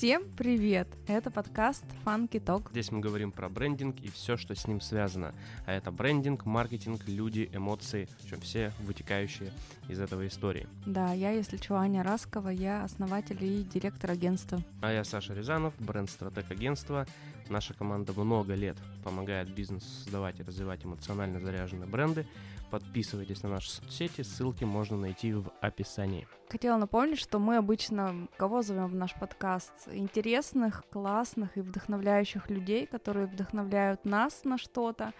Всем привет! Это подкаст Funky Talk. Здесь мы говорим про брендинг и все, что с ним связано. А это брендинг, маркетинг, люди, эмоции, в общем, все вытекающие из этого истории. Да, я, если что, Аня Раскова, я основатель и директор агентства. А я Саша Рязанов, бренд-стратег агентства. Наша команда много лет помогает бизнесу создавать и развивать эмоционально заряженные бренды. Подписывайтесь на наши соцсети, ссылки можно найти в описании. Хотела напомнить, что мы обычно кого зовем в наш подкаст? Интересных, классных и вдохновляющих людей, которые вдохновляют нас на что-то.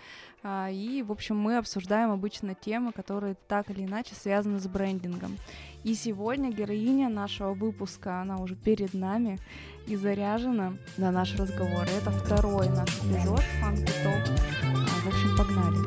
А, и, в общем, мы обсуждаем обычно темы, которые так или иначе связаны с брендингом. И сегодня героиня нашего выпуска, она уже перед нами и заряжена на наш разговор. Это второй наш эпизод Funky Talk. А, в общем, погнали.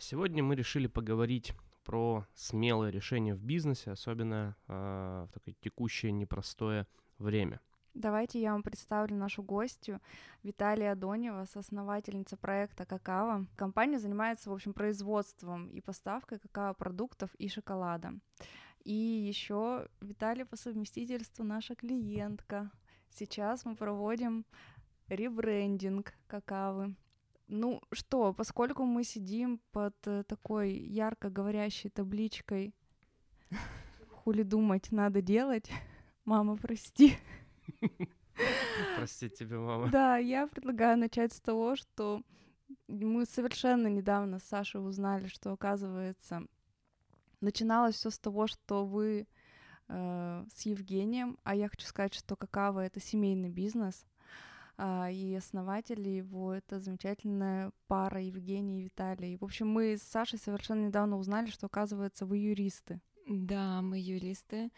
Сегодня мы решили поговорить про смелые решения в бизнесе, особенно э, в такое текущее непростое время. Давайте я вам представлю нашу гостью Виталия Адонева, соосновательница проекта «Какао». Компания занимается, в общем, производством и поставкой какао-продуктов и шоколада. И еще Виталий по совместительству наша клиентка. Сейчас мы проводим ребрендинг какао. Ну что, поскольку мы сидим под э, такой ярко говорящей табличкой «Хули думать, надо делать», мама, прости. Прости тебе, мама. Да, я предлагаю начать с того, что мы совершенно недавно с Сашей узнали, что, оказывается, начиналось все с того, что вы э, с Евгением, а я хочу сказать, что какао — это семейный бизнес — а, и основатели его — это замечательная пара Евгений и Виталий. В общем, мы с Сашей совершенно недавно узнали, что, оказывается, вы юристы. Да, мы юристы,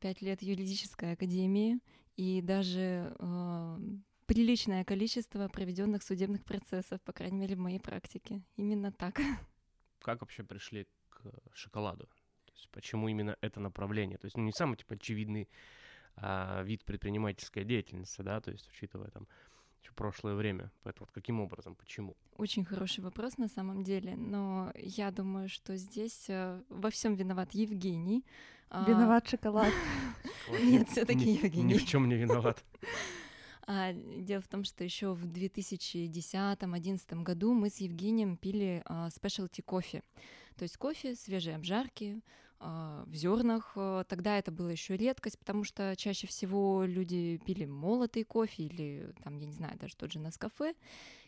пять лет юридической академии, и даже а, приличное количество проведенных судебных процессов, по крайней мере, в моей практике. Именно так. Как вообще пришли к шоколаду? То есть почему именно это направление? То есть ну, не самый типа очевидный а, вид предпринимательской деятельности, да, то есть учитывая там прошлое время. Поэтому вот каким образом, почему? Очень хороший вопрос на самом деле, но я думаю, что здесь э, во всем виноват Евгений. А, виноват шоколад. Нет, все-таки Евгений. Ни в чем не виноват. А, дело в том, что еще в 2010-2011 году мы с Евгением пили а, specialty кофе. То есть кофе, свежие обжарки, в зернах. Э, тогда это была еще редкость, потому что чаще всего люди пили молотый кофе или, там, я не знаю, даже тот же Наскафе.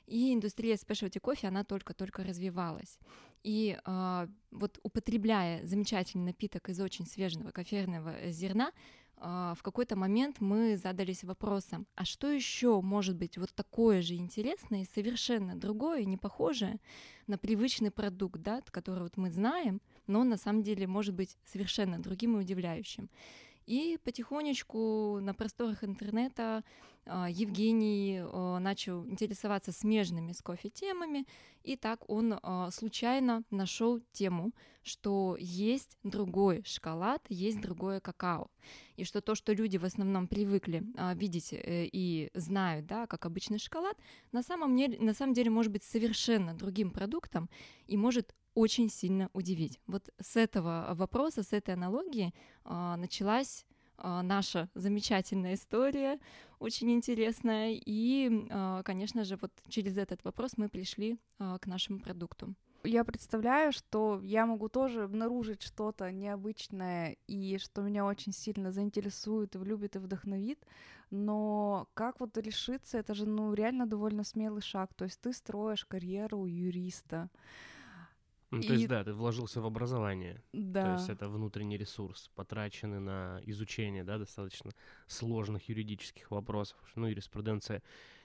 И индустрия спешлти кофе, она только-только развивалась. И э, вот употребляя замечательный напиток из очень свежего кофейного зерна, а, в какой-то момент мы задались вопросом, а что еще может быть вот такое же интересное и совершенно другое, не похожее на привычный продукт, да, который вот мы знаем, но на самом деле может быть совершенно другим и удивляющим. И потихонечку на просторах интернета а, Евгений а, начал интересоваться смежными с кофе темами, и так он а, случайно нашел тему, что есть другой шоколад, есть другое какао, и что то, что люди в основном привыкли видеть э, и знают, да, как обычный шоколад, на самом деле, на самом деле может быть совершенно другим продуктом и может очень сильно удивить. Вот с этого вопроса, с этой аналогии э, началась э, наша замечательная история, очень интересная. И, э, конечно же, вот через этот вопрос мы пришли э, к нашему продукту. Я представляю, что я могу тоже обнаружить что-то необычное и что меня очень сильно заинтересует и влюбит и вдохновит, но как вот решиться, это же ну реально довольно смелый шаг. То есть ты строишь карьеру юриста, ну, то есть, да, ты вложился в образование. Да. То есть это внутренний ресурс, потраченный на изучение, да, достаточно сложных юридических вопросов. Ну, юриспруденция,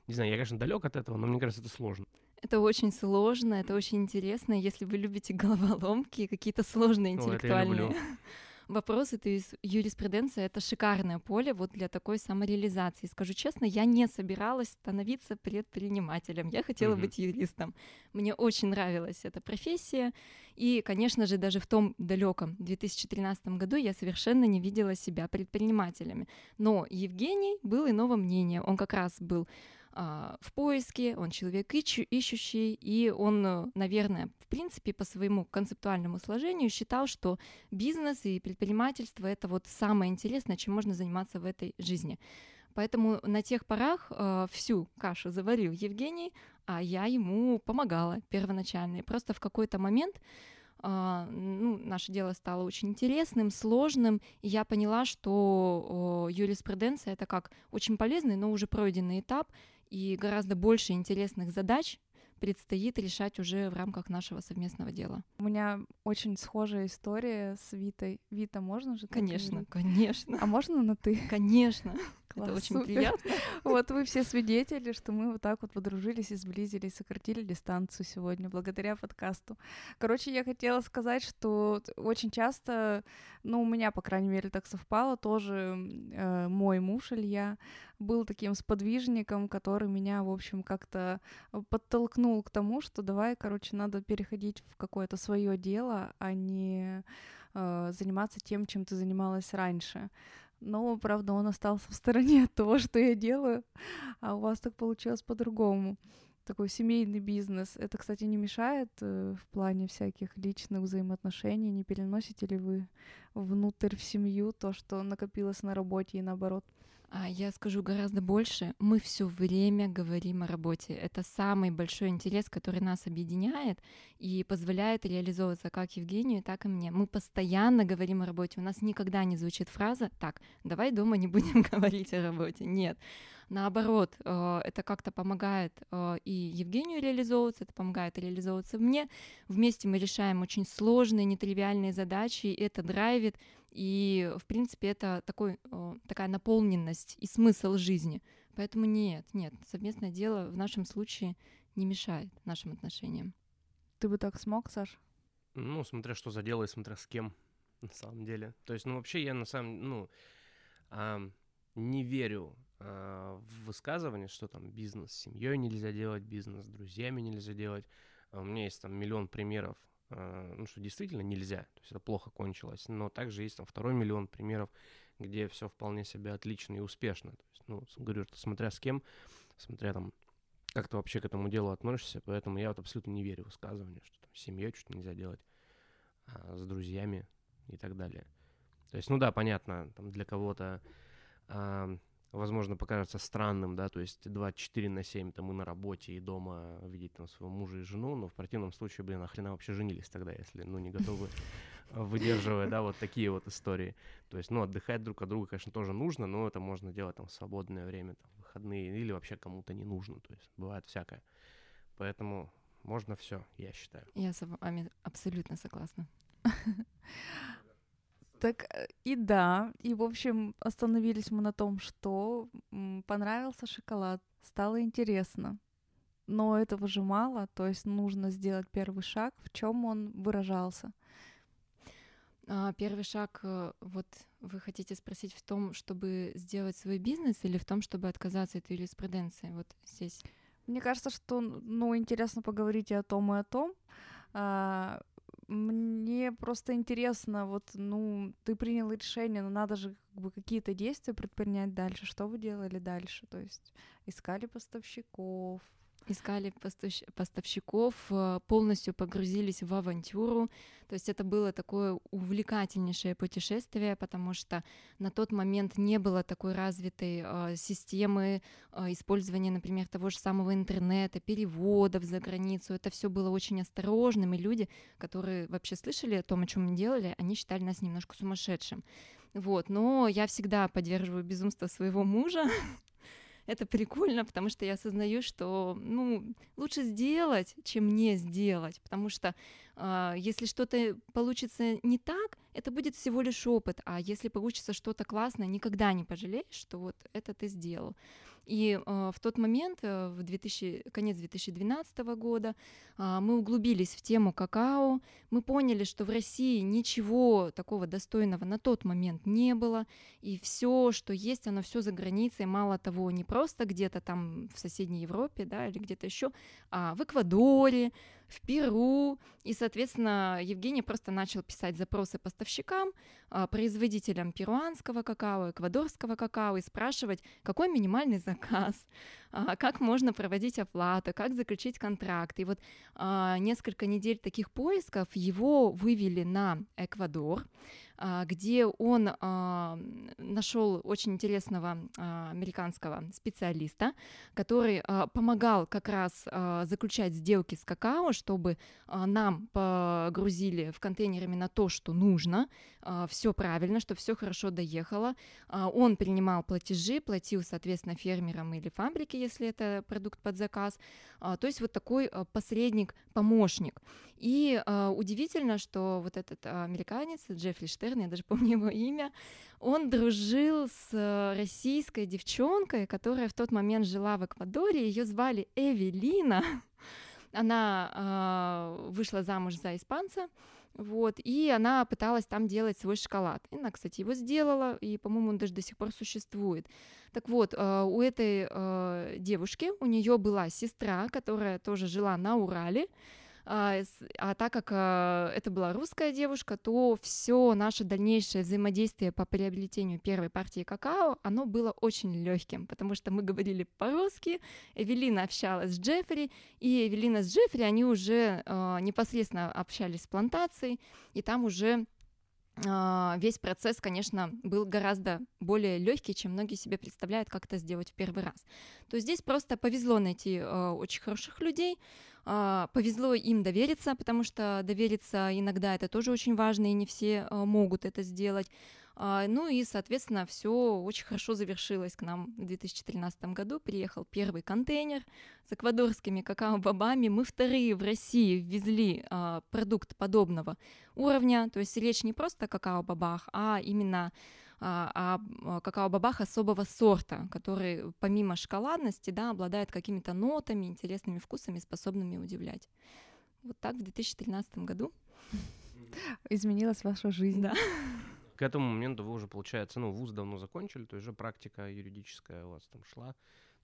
не знаю, я, конечно, далек от этого, но мне кажется, это сложно. Это очень сложно, это очень интересно. Если вы любите головоломки, какие-то сложные интеллектуальные... Люблю вопросы, то есть юриспруденция — это шикарное поле вот для такой самореализации. Скажу честно, я не собиралась становиться предпринимателем, я хотела mm-hmm. быть юристом. Мне очень нравилась эта профессия, и, конечно же, даже в том далеком 2013 году я совершенно не видела себя предпринимателями. Но Евгений был иного мнения, он как раз был в поиске, он человек ищу, ищущий, и он, наверное, в принципе, по своему концептуальному сложению считал, что бизнес и предпринимательство — это вот самое интересное, чем можно заниматься в этой жизни. Поэтому на тех порах э, всю кашу заварил Евгений, а я ему помогала первоначально. И просто в какой-то момент Uh, ну, наше дело стало очень интересным, сложным, и я поняла, что uh, юриспруденция это как очень полезный, но уже пройденный этап, и гораздо больше интересных задач предстоит решать уже в рамках нашего совместного дела. У меня очень схожая история с Витой. Вита, можно же? Конечно, конечно. А можно на ты? Конечно. Класс, Это очень супер. приятно. Вот вы все свидетели, что мы вот так вот подружились и сблизились, сократили дистанцию сегодня благодаря подкасту. Короче, я хотела сказать, что очень часто, ну, у меня, по крайней мере, так совпало, тоже э, мой муж Илья был таким сподвижником, который меня, в общем, как-то подтолкнул к тому, что давай, короче, надо переходить в какое-то свое дело, а не э, заниматься тем, чем ты занималась раньше. Но, правда, он остался в стороне от того, что я делаю, а у вас так получилось по-другому. Такой семейный бизнес. Это, кстати, не мешает э, в плане всяких личных взаимоотношений. Не переносите ли вы внутрь в семью то, что накопилось на работе и наоборот? А я скажу гораздо больше. Мы все время говорим о работе. Это самый большой интерес, который нас объединяет и позволяет реализовываться как Евгению, так и мне. Мы постоянно говорим о работе. У нас никогда не звучит фраза «так, давай дома не будем говорить о работе». Нет. Наоборот, э, это как-то помогает э, и Евгению реализовываться, это помогает реализовываться мне. Вместе мы решаем очень сложные, нетривиальные задачи, и это драйвит, и, в принципе, это такой, такая наполненность и смысл жизни. Поэтому нет, нет, совместное дело в нашем случае не мешает нашим отношениям. Ты бы так смог, Саш? Ну, смотря что за дело и смотря с кем, на самом деле. То есть, ну, вообще я на самом ну, а, не верю а, в высказывание, что там бизнес с семьей нельзя делать, бизнес с друзьями нельзя делать. А у меня есть там миллион примеров ну, что действительно нельзя, то есть это плохо кончилось, но также есть там второй миллион примеров, где все вполне себе отлично и успешно. То есть, ну, говорю, что смотря с кем, смотря там, как ты вообще к этому делу относишься, поэтому я вот абсолютно не верю в высказывание, что там с семьей что-то нельзя делать, а с друзьями и так далее. То есть, ну да, понятно, там для кого-то а, возможно, покажется странным, да, то есть 24 на 7 там мы на работе и дома видеть там своего мужа и жену, но в противном случае, блин, нахрена вообще женились тогда, если, ну, не готовы выдерживать, да, вот такие вот истории. То есть, ну, отдыхать друг от друга, конечно, тоже нужно, но это можно делать там в свободное время, там, выходные, или вообще кому-то не нужно, то есть бывает всякое. Поэтому можно все, я считаю. Я с вами абсолютно согласна. Так э, и да, и в общем остановились мы на том, что понравился шоколад, стало интересно. Но этого же мало, то есть нужно сделать первый шаг. В чем он выражался? А, первый шаг, э, вот вы хотите спросить в том, чтобы сделать свой бизнес или в том, чтобы отказаться от юриспруденции? Вот здесь. Мне кажется, что ну, интересно поговорить и о том, и о том. А, мне просто интересно, вот, ну, ты принял решение, но надо же как бы какие-то действия предпринять дальше. Что вы делали дальше? То есть искали поставщиков, искали поставщиков, э, полностью погрузились в авантюру. То есть это было такое увлекательнейшее путешествие, потому что на тот момент не было такой развитой э, системы э, использования, например, того же самого интернета, переводов за границу. Это все было очень осторожным, и люди, которые вообще слышали о том, о чем мы делали, они считали нас немножко сумасшедшим. Вот, но я всегда поддерживаю безумство своего мужа, это прикольно, потому что я осознаю, что, ну, лучше сделать, чем не сделать, потому что э, если что-то получится не так, это будет всего лишь опыт, а если получится что-то классное, никогда не пожалеешь, что вот это ты сделал. И э, в тот момент, э, в 2000, конец 2012 года, э, мы углубились в тему какао. Мы поняли, что в России ничего такого достойного на тот момент не было. И все, что есть, оно все за границей. Мало того, не просто где-то там в соседней Европе, да, или где-то еще, а в Эквадоре, в Перу. И, соответственно, Евгений просто начал писать запросы поставщикам, а, производителям перуанского какао, эквадорского какао и спрашивать, какой минимальный заказ, а, как можно проводить оплату, как заключить контракт. И вот а, несколько недель таких поисков его вывели на Эквадор. А, где он а, нашел очень интересного а, американского специалиста, который помогал как раз заключать сделки с какао, чтобы нам погрузили в контейнер именно то, что нужно, все правильно, что все хорошо доехало. Он принимал платежи, платил, соответственно, фермерам или фабрике, если это продукт под заказ. То есть вот такой посредник, помощник. И удивительно, что вот этот американец Джеффри Штерн, Штерн, я даже помню его имя, он дружил с э, российской девчонкой, которая в тот момент жила в Эквадоре, ее звали Эвелина. Она э, вышла замуж за испанца, вот, и она пыталась там делать свой шоколад. И она, кстати, его сделала, и, по-моему, он даже до сих пор существует. Так вот, э, у этой э, девушки, у нее была сестра, которая тоже жила на Урале, а, а так как а, это была русская девушка, то все наше дальнейшее взаимодействие по приобретению первой партии какао, оно было очень легким, потому что мы говорили по-русски, Эвелина общалась с Джеффри, и Эвелина с Джеффри, они уже а, непосредственно общались с плантацией, и там уже весь процесс, конечно, был гораздо более легкий, чем многие себе представляют, как это сделать в первый раз. То здесь просто повезло найти э, очень хороших людей, а, повезло им довериться, потому что довериться иногда это тоже очень важно, и не все а, могут это сделать. А, ну и, соответственно, все очень хорошо завершилось. К нам в 2013 году приехал первый контейнер с эквадорскими какао-бобами. Мы вторые в России ввезли продукт подобного уровня. То есть речь не просто о какао-бобах, а именно а, а какао-бабах особого сорта, который помимо шоколадности да, обладает какими-то нотами, интересными вкусами, способными удивлять. Вот так в 2013 году. Изменилась ваша жизнь. Да. К этому моменту вы уже, получается, ну, вуз давно закончили, то есть уже практика юридическая у вас там шла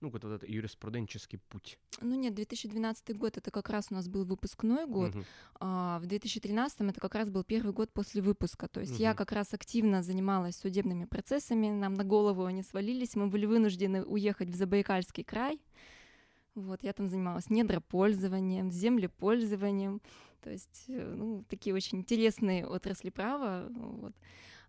ну, вот этот юриспруденческий путь? Ну нет, 2012 год это как раз у нас был выпускной год, угу. а в 2013 это как раз был первый год после выпуска, то есть угу. я как раз активно занималась судебными процессами, нам на голову они свалились, мы были вынуждены уехать в Забайкальский край, вот, я там занималась недропользованием, землепользованием, то есть, э, ну, такие очень интересные отрасли права, вот.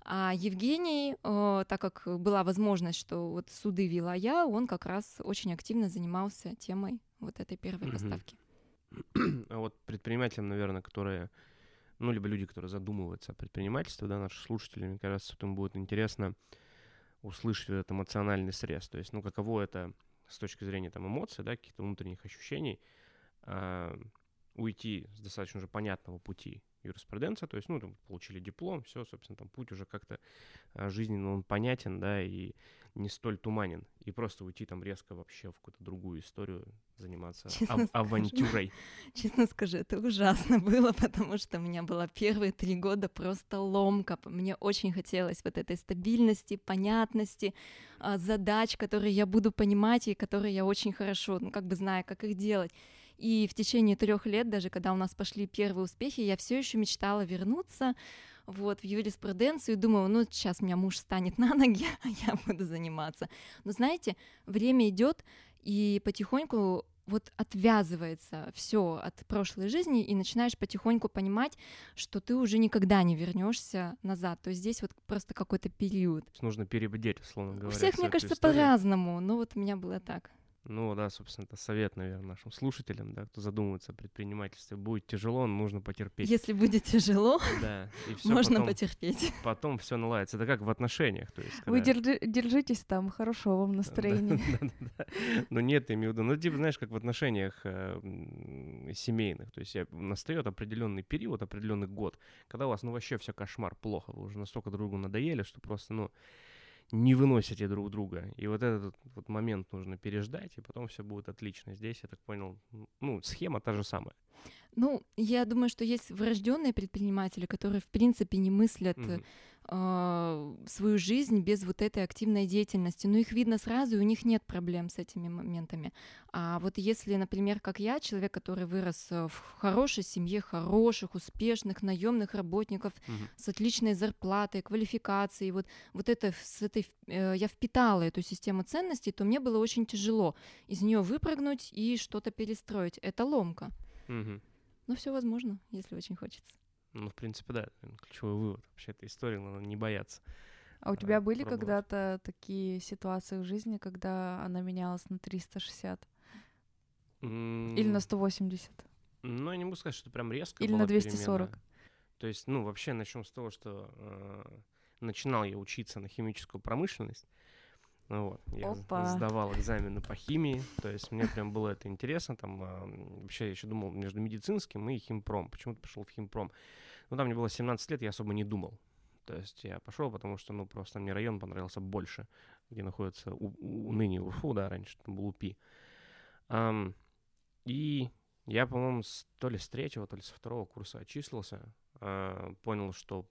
А Евгений, э, так как была возможность, что вот суды вела я, он как раз очень активно занимался темой вот этой первой поставки. А вот предпринимателям, наверное, которые, ну, либо люди, которые задумываются о предпринимательстве, да, наши слушатели, мне кажется, им будет интересно услышать этот эмоциональный срез. То есть, ну, каково это с точки зрения там эмоций, да, каких-то внутренних ощущений, э, уйти с достаточно уже понятного пути юриспруденция, то есть, ну, там, получили диплом, все, собственно, там путь уже как-то а, жизненно он понятен, да, и не столь туманен, и просто уйти там резко вообще в какую-то другую историю, заниматься ав- авантюрой. Честно скажу, это ужасно было, потому что у меня было первые три года просто ломка. Мне очень хотелось вот этой стабильности, понятности, а, задач, которые я буду понимать и которые я очень хорошо, ну, как бы знаю, как их делать. И в течение трех лет, даже когда у нас пошли первые успехи, я все еще мечтала вернуться вот, в юриспруденцию и думала, ну, сейчас меня муж станет на ноги, а я буду заниматься. Но знаете, время идет, и потихоньку вот отвязывается все от прошлой жизни и начинаешь потихоньку понимать, что ты уже никогда не вернешься назад. То есть здесь вот просто какой-то период. Нужно перебдеть, условно говоря. У всех, мне кажется, по-разному, но вот у меня было так. Ну да, собственно, это совет, наверное, нашим слушателям, да, кто задумывается о предпринимательстве. Будет тяжело, нужно потерпеть. Если будет тяжело, да, и всё можно потом, потерпеть. Потом все наладится. Это как в отношениях. То есть, когда... Вы держи, держитесь там, хорошо вам настроение. Но нет, я имею в виду, ну, типа, знаешь, как в отношениях э, семейных. То есть настает определенный период, определенный год, когда у вас, ну, вообще все кошмар, плохо. Вы уже настолько другу надоели, что просто, ну, не выносите друг друга. И вот этот вот момент нужно переждать, и потом все будет отлично. Здесь, я так понял, ну, схема та же самая. Ну, я думаю, что есть врожденные предприниматели, которые, в принципе, не мыслят mm-hmm. Э, свою жизнь без вот этой активной деятельности. Но их видно сразу, и у них нет проблем с этими моментами. А вот если, например, как я, человек, который вырос э, в хорошей семье, хороших, успешных, наемных работников Мгм. с отличной зарплатой, квалификацией, вот, вот это с этой, э, я впитала эту систему ценностей, то мне было очень тяжело из нее выпрыгнуть и что-то перестроить. Это ломка. Мгм. Но все возможно, если очень хочется. Ну, в принципе, да, ключевой вывод вообще этой истории, надо не бояться. А у а, тебя были когда-то такие ситуации в жизни, когда она менялась на 360 или на М, 180? Ну, я не могу сказать, что прям резко Или на 240? перемена. То есть, ну, вообще начнем с того, что э, начинал я учиться на химическую промышленность. Ну Вот. Я Опа. сдавал экзамены по химии, то есть мне прям было это интересно. Там м, вообще я еще думал между медицинским и химпром. Почему-то пошел в химпром. Ну, там мне было 17 лет, я особо не думал. То есть я пошел, потому что, ну, просто мне район понравился больше, где находится у, у- ныне УФУ, да, раньше там был УПИ. Ам, и я, по-моему, с, то ли с третьего, то ли со второго курса отчислился, а, понял, что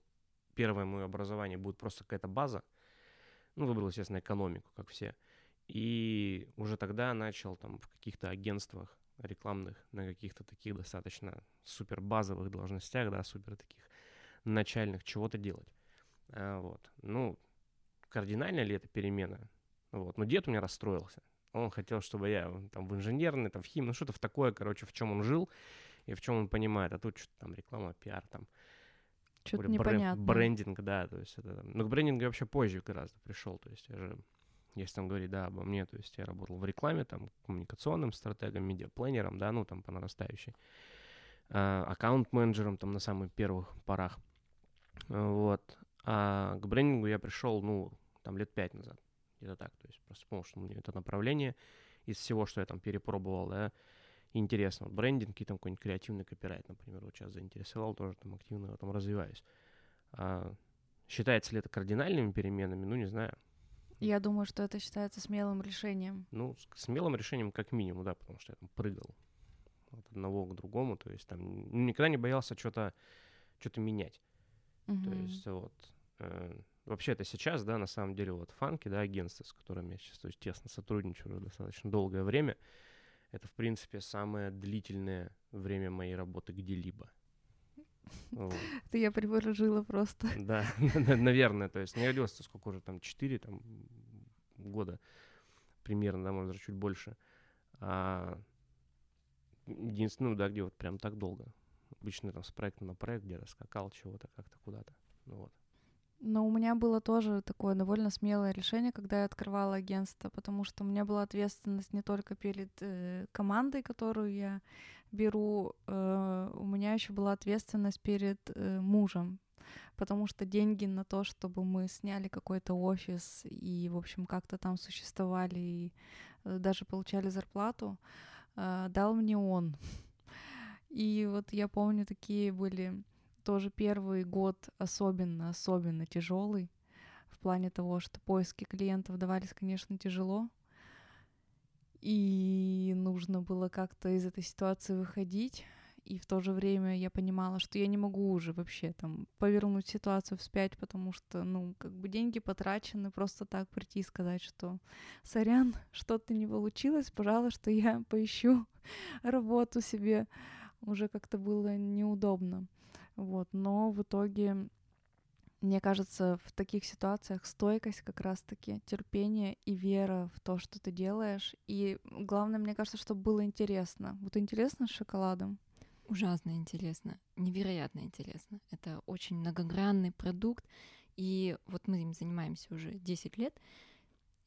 первое мое образование будет просто какая-то база. Ну, выбрал, естественно, экономику, как все. И уже тогда начал там в каких-то агентствах рекламных, на каких-то таких достаточно супер базовых должностях, да, супер таких начальных чего-то делать. А, вот. Ну, кардинальная ли это перемена? Вот. Но дед у меня расстроился. Он хотел, чтобы я там в инженерный, там в хим, ну что-то в такое, короче, в чем он жил и в чем он понимает. А тут что-то там реклама, пиар, там Что-то непонятно. брендинг, да, то есть это, ну, к брендингу я вообще позже гораздо пришел, то есть я же, если там говорить, да, обо мне, то есть я работал в рекламе, там, коммуникационным стратегом, медиапланером, да, ну, там, по нарастающей, а, аккаунт-менеджером, там, на самых первых порах, вот, а к брендингу я пришел, ну, там, лет пять назад, где-то так, то есть просто понял, что мне это направление из всего, что я там перепробовал, да, интересно. Вот брендинг и там какой-нибудь креативный копирайт, например, вот сейчас заинтересовал, тоже там активно этом развиваюсь. А считается ли это кардинальными переменами? Ну, не знаю. Я думаю, что это считается смелым решением. Ну, смелым решением как минимум, да, потому что я там прыгал от одного к другому, то есть там ну, никогда не боялся что-то что-то менять. То Мгм. есть вот э, вообще это сейчас, да, на самом деле вот фанки, да, агентства, с которыми я сейчас то есть, тесно сотрудничаю уже достаточно долгое время, это в принципе самое длительное время моей работы где-либо. Это я приворожила просто. Да, наверное, то есть не родился сколько уже там, 4 там, года примерно, да, может даже чуть больше. А, единственное, ну да, где вот прям так долго. Обычно там с проекта на проект где-то скакал чего-то как-то куда-то. Ну вот. Но у меня было тоже такое довольно смелое решение, когда я открывала агентство, потому что у меня была ответственность не только перед э, командой, которую я беру, э, у меня еще была ответственность перед э, мужем, потому что деньги на то, чтобы мы сняли какой-то офис и, в общем, как-то там существовали и э, даже получали зарплату, дал мне он. И вот я помню, такие были тоже первый год особенно, особенно тяжелый в плане того, что поиски клиентов давались, конечно, тяжело. И нужно было как-то из этой ситуации выходить. И в то же время я понимала, что я не могу уже вообще там повернуть ситуацию вспять, потому что, ну, как бы деньги потрачены, просто так прийти и сказать, что сорян, что-то не получилось, пожалуйста, я поищу работу себе. Уже как-то было неудобно. Вот, но в итоге, мне кажется, в таких ситуациях стойкость как раз-таки, терпение и вера в то, что ты делаешь. И главное, мне кажется, чтобы было интересно. Вот интересно с шоколадом? Ужасно интересно, невероятно интересно. Это очень многогранный продукт, и вот мы им занимаемся уже 10 лет.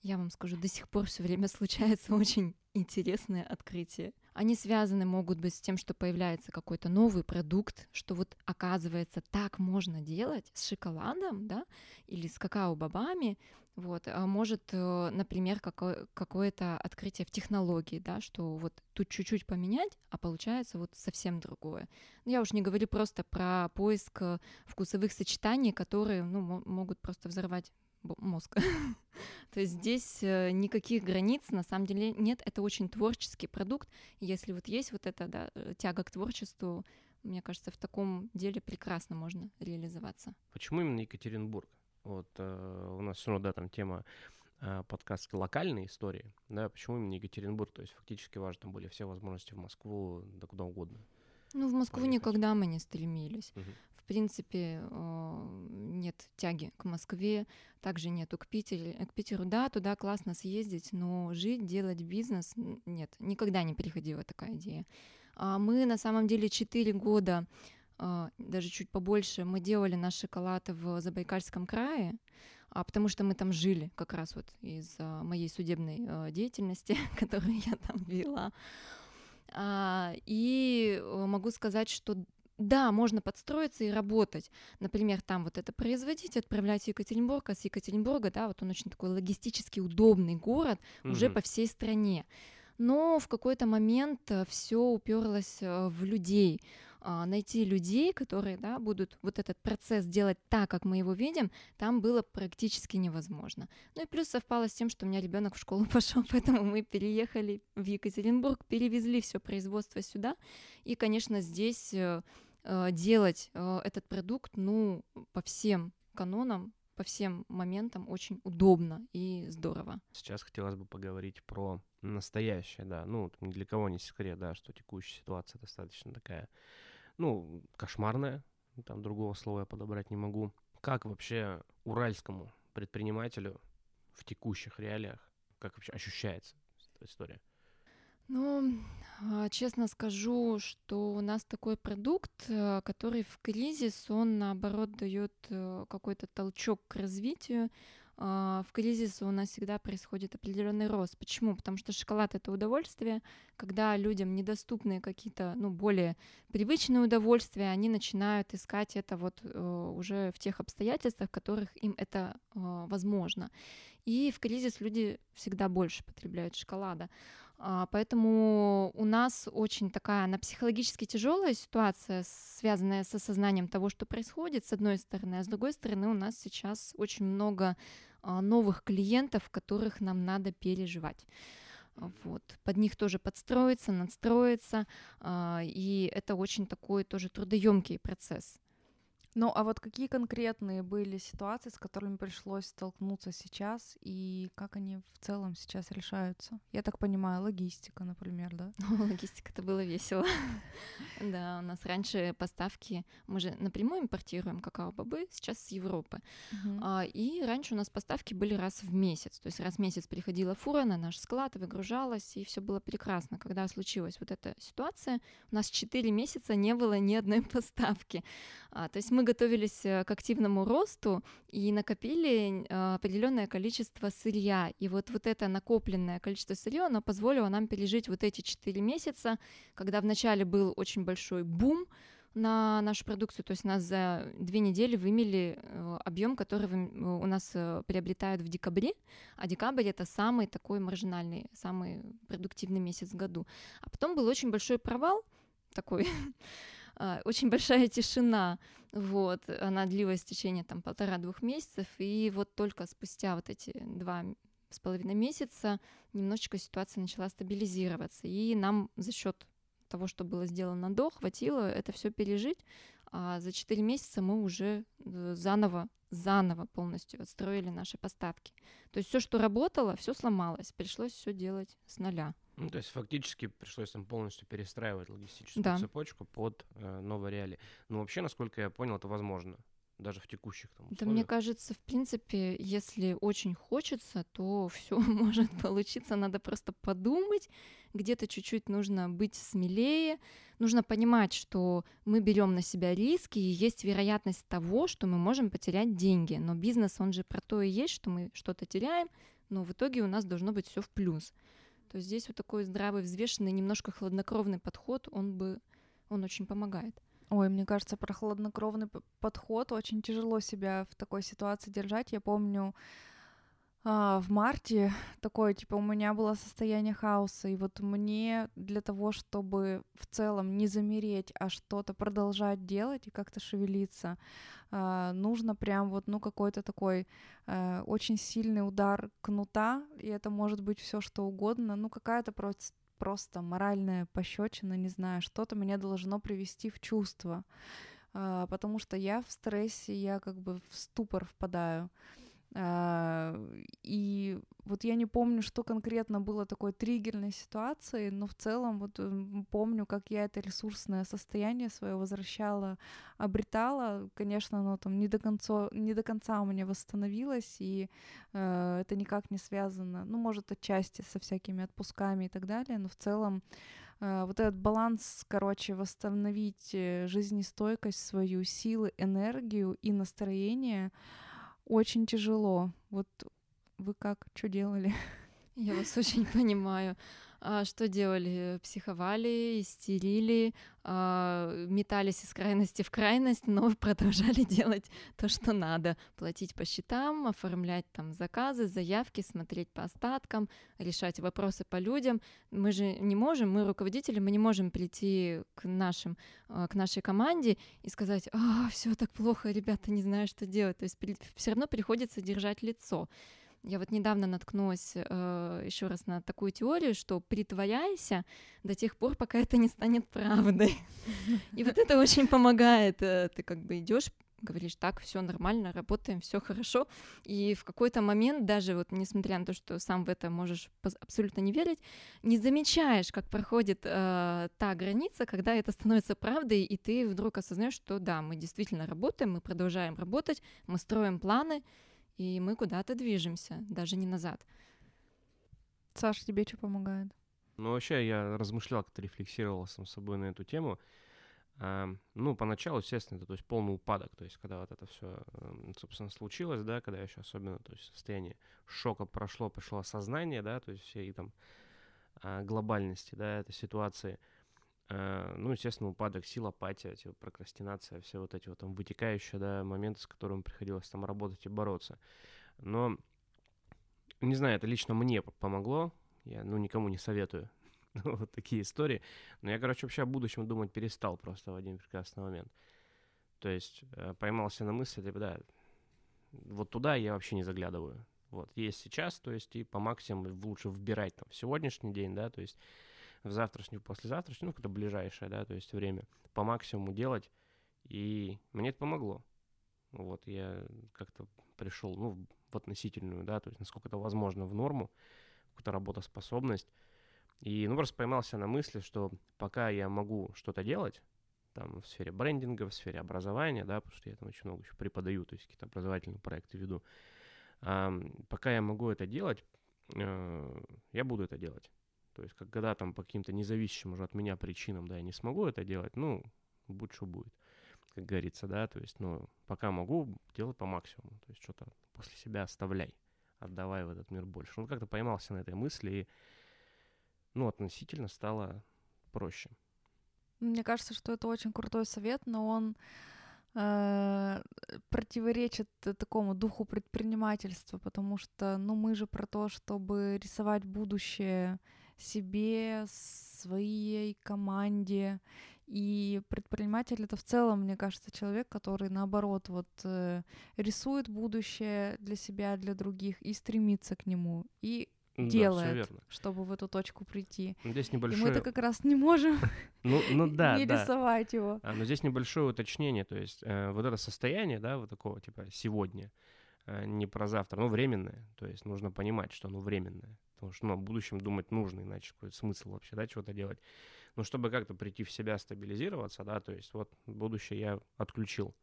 Я вам скажу, до сих пор все время случается очень интересные открытия. Они связаны могут быть с тем, что появляется какой-то новый продукт, что вот оказывается так можно делать с шоколадом, да, или с какао-бобами, вот, а может, э, например, какое- какое-то открытие в технологии, да, что вот тут чуть-чуть поменять, а получается вот совсем другое. Ну, я уж не говорю просто про поиск э, вкусовых сочетаний, которые, ну, мо- могут просто взорвать мозг. То есть здесь э, никаких границ на самом деле нет. Это очень творческий продукт. Если вот есть вот эта да, э, тяга к творчеству, мне кажется, в таком деле прекрасно можно реализоваться. Почему именно Екатеринбург? вот э, у нас все равно, да, там тема э, подкаст локальные истории, да, почему именно Екатеринбург, то есть фактически там были все возможности в Москву, да куда угодно. Ну, в Москву Поехать. никогда мы не стремились. Мгм. В принципе, э, нет тяги к Москве, также нету к Питеру. К Питеру, да, туда классно съездить, но жить, делать бизнес, нет, никогда не приходила такая идея. А мы на самом деле 4 года, а, даже чуть побольше, мы делали наш шоколад в Забайкальском крае, а потому что мы там жили как раз вот из-за моей судебной э, деятельности, которую я там вела. А, и э, могу сказать, что да, можно подстроиться и работать. Например, там вот это производить, отправлять в Екатеринбург, а с Екатеринбурга, да, вот он очень такой логистически удобный город уже Мгм. по всей стране. Но в какой-то момент все уперлось э, в людей. А, Найти людей, которые да, будут вот этот процесс делать так, как мы его видим, там было практически невозможно. Ну и плюс совпало с тем, что у меня ребенок в школу пошел, поэтому мы переехали в Екатеринбург, перевезли все производство сюда. И, конечно, здесь э, э, делать э, этот продукт, ну, по всем канонам, по всем моментам очень удобно и здорово. Сейчас хотелось бы поговорить про настоящее, да. Ну, ни для кого не секрет, да, что текущая ситуация достаточно такая, ну, кошмарная. Там другого слова я подобрать не могу. Как вообще уральскому предпринимателю в текущих реалиях, как вообще ощущается эта история? Ну, а, честно скажу, что у нас такой продукт, э, который в кризис, он наоборот дает э, какой-то толчок к развитию. А, В кризис у нас всегда происходит определенный рост. Почему? Потому что шоколад это удовольствие. Когда людям недоступны какие-то, ну, более привычные удовольствия, они начинают искать это вот э, уже в тех обстоятельствах, в которых им это э, возможно. И в кризис люди всегда больше потребляют шоколада. А, Поэтому у нас очень такая, она психологически тяжелая ситуация, связанная с осознанием того, что происходит, с одной стороны, а с другой стороны у нас сейчас очень много а, новых клиентов, которых нам надо переживать. А, Вот. Под них тоже подстроиться, надстроиться, а, и это очень такой тоже трудоемкий процесс. Ну, а вот какие конкретные были ситуации, с которыми пришлось столкнуться сейчас, и как они в целом сейчас решаются? Я так понимаю, логистика, например, да? Логистика, это было весело. Да, у нас раньше поставки, мы же напрямую импортируем какао-бобы, сейчас с Европы. А, И раньше у нас поставки были раз в месяц. То есть раз в месяц приходила фура на наш склад, выгружалась, и все было прекрасно. Когда случилась вот эта ситуация, у нас 4 месяца не было ни одной поставки. А, То есть мы готовились э, к активному росту и накопили э, определенное количество сырья. И вот, вот это накопленное количество сырья, оно позволило нам пережить вот эти 4 месяца, когда вначале был очень большой бум, на нашу продукцию. То есть нас за две недели вымели объем, который вы- у нас э, приобретают в декабре, а декабрь это самый такой маржинальный, самый продуктивный месяц в году. А потом был очень большой провал, такой а, очень большая тишина, вот, она длилась в течение там полтора-двух месяцев, и вот только спустя вот эти два с половиной месяца немножечко ситуация начала стабилизироваться, и нам за счет того, что было сделано до, хватило это все пережить, а за 4 месяца мы уже э, заново, заново полностью отстроили наши поставки. То есть все, что работало, все сломалось, пришлось все делать с нуля. Ну, то есть фактически пришлось там полностью перестраивать логистическую Да. цепочку под э, новые реалии. Ну, вообще, насколько я понял, это возможно. Даже в текущих там Да мне условиях. кажется, в принципе, если очень хочется, то все может получиться. Надо просто подумать, где-то чуть-чуть нужно быть смелее, нужно понимать, что мы берем на себя риски, и есть вероятность того, что мы можем потерять деньги. Но бизнес, он же про то и есть, что мы что-то теряем, но в итоге у нас должно быть все в плюс. То здесь вот такой здравый, взвешенный, немножко хладнокровный подход, он бы, он очень помогает. Ой, мне кажется, про хладнокровный подход очень тяжело себя в такой ситуации держать. Я помню, а, в марте такое, типа, у меня было состояние хаоса, и вот мне для того, чтобы в целом не замереть, а что-то продолжать делать и как-то шевелиться, а, нужно прям вот, ну, какой-то такой э, очень сильный удар кнута, и это может быть все что угодно, ну, какая-то просто просто моральная пощечина, не знаю, что-то меня должно привести в чувство. а, потому что я в стрессе, я как бы в ступор впадаю. А, и вот я не помню, что конкретно было такой триггерной ситуацией, но в целом вот помню, как я это ресурсное состояние свое возвращала, обретала. Конечно, оно там не до конца, не до конца у меня восстановилось, и э, это никак не связано, ну, может, отчасти со всякими отпусками и так далее, но в целом э, вот этот баланс, короче, восстановить э, жизнестойкость свою, силы, энергию и настроение — очень тяжело. Вот вы как, что делали? Я вас очень понимаю. А что делали? Психовали, истерили, а, метались из крайности в крайность, но продолжали делать то, что надо. Платить по счетам, оформлять там заказы, заявки, смотреть по остаткам, решать вопросы по людям. Мы же не можем, мы руководители, мы не можем прийти к, нашим, а, к нашей команде и сказать, а, все так плохо, ребята, не знаю, что делать. То есть все равно приходится держать лицо. Я вот недавно наткнулась э, еще раз на такую теорию, что притворяйся до тех пор, пока это не станет правдой. И вот это очень помогает. Э, ты как бы идешь говоришь, так, все нормально, работаем, все хорошо. И в какой-то момент, даже вот несмотря на то, что сам в это можешь абсолютно не верить, не замечаешь, как проходит э, та граница, когда это становится правдой, и ты вдруг осознаешь, что да, мы действительно работаем, мы продолжаем работать, мы строим планы, и мы куда-то движемся, даже не назад. Саша, тебе что помогает? Ну, вообще, я размышлял, как-то рефлексировал сам собой на эту тему. А, ну, поначалу, естественно, это то есть полный упадок, то есть когда вот это все, собственно, случилось, да, когда еще особенно, то есть состояние шока прошло, пришло осознание, да, то есть всей там а, глобальности, да, этой ситуации – ну, естественно, упадок сил, апатия, типа, прокрастинация, все вот эти вот там вытекающие, да, моменты, с которыми приходилось там работать и бороться. Но, не знаю, это лично мне помогло, я, ну, никому не советую вот такие истории, но я, короче, вообще о будущем думать перестал просто в один прекрасный момент. То есть э, поймался на мысли, типа, да, вот туда я вообще не заглядываю. Вот, есть сейчас, то есть и по максимуму лучше вбирать там сегодняшний день, да, то есть в завтрашнюю, послезавтрашнюю, ну, какое-то ближайшее, да, то есть время по максимуму делать, и мне это помогло. Вот, я как-то пришел, ну, в относительную, да, то есть насколько это возможно в норму, какую-то работоспособность, и, ну, просто поймался на мысли, что пока я могу что-то делать, там, в сфере брендинга, в сфере образования, да, потому что я там очень много еще преподаю, то есть какие-то образовательные проекты веду, а, пока я могу это делать, э, я буду это делать. То есть, когда там по каким-то независящим уже от меня причинам, да, я не смогу это делать, ну, будь что будет, как говорится, да, то есть, ну, пока могу, делать по максимуму, то есть, что-то после себя оставляй, отдавай в этот мир больше. Ну, как-то поймался на этой мысли и, ну, относительно стало проще. Мне кажется, что это очень крутой совет, но он э, противоречит такому духу предпринимательства, потому что, ну, мы же про то, чтобы рисовать будущее себе, своей команде. И предприниматель это в целом, мне кажется, человек, который наоборот вот э, рисует будущее для себя, для других и стремится к нему. И делает, да, чтобы в эту точку прийти. Здесь небольшое... И мы это как раз не можем ну, ну, да, не да. рисовать его. А, но здесь небольшое уточнение, то есть э, вот это состояние, да, вот такого типа сегодня, э, не про завтра, но временное, то есть нужно понимать, что оно временное потому что ну, о будущем думать нужно, иначе какой смысл вообще, да, чего-то делать. Но чтобы как-то прийти в себя, стабилизироваться, да, то есть вот будущее я отключил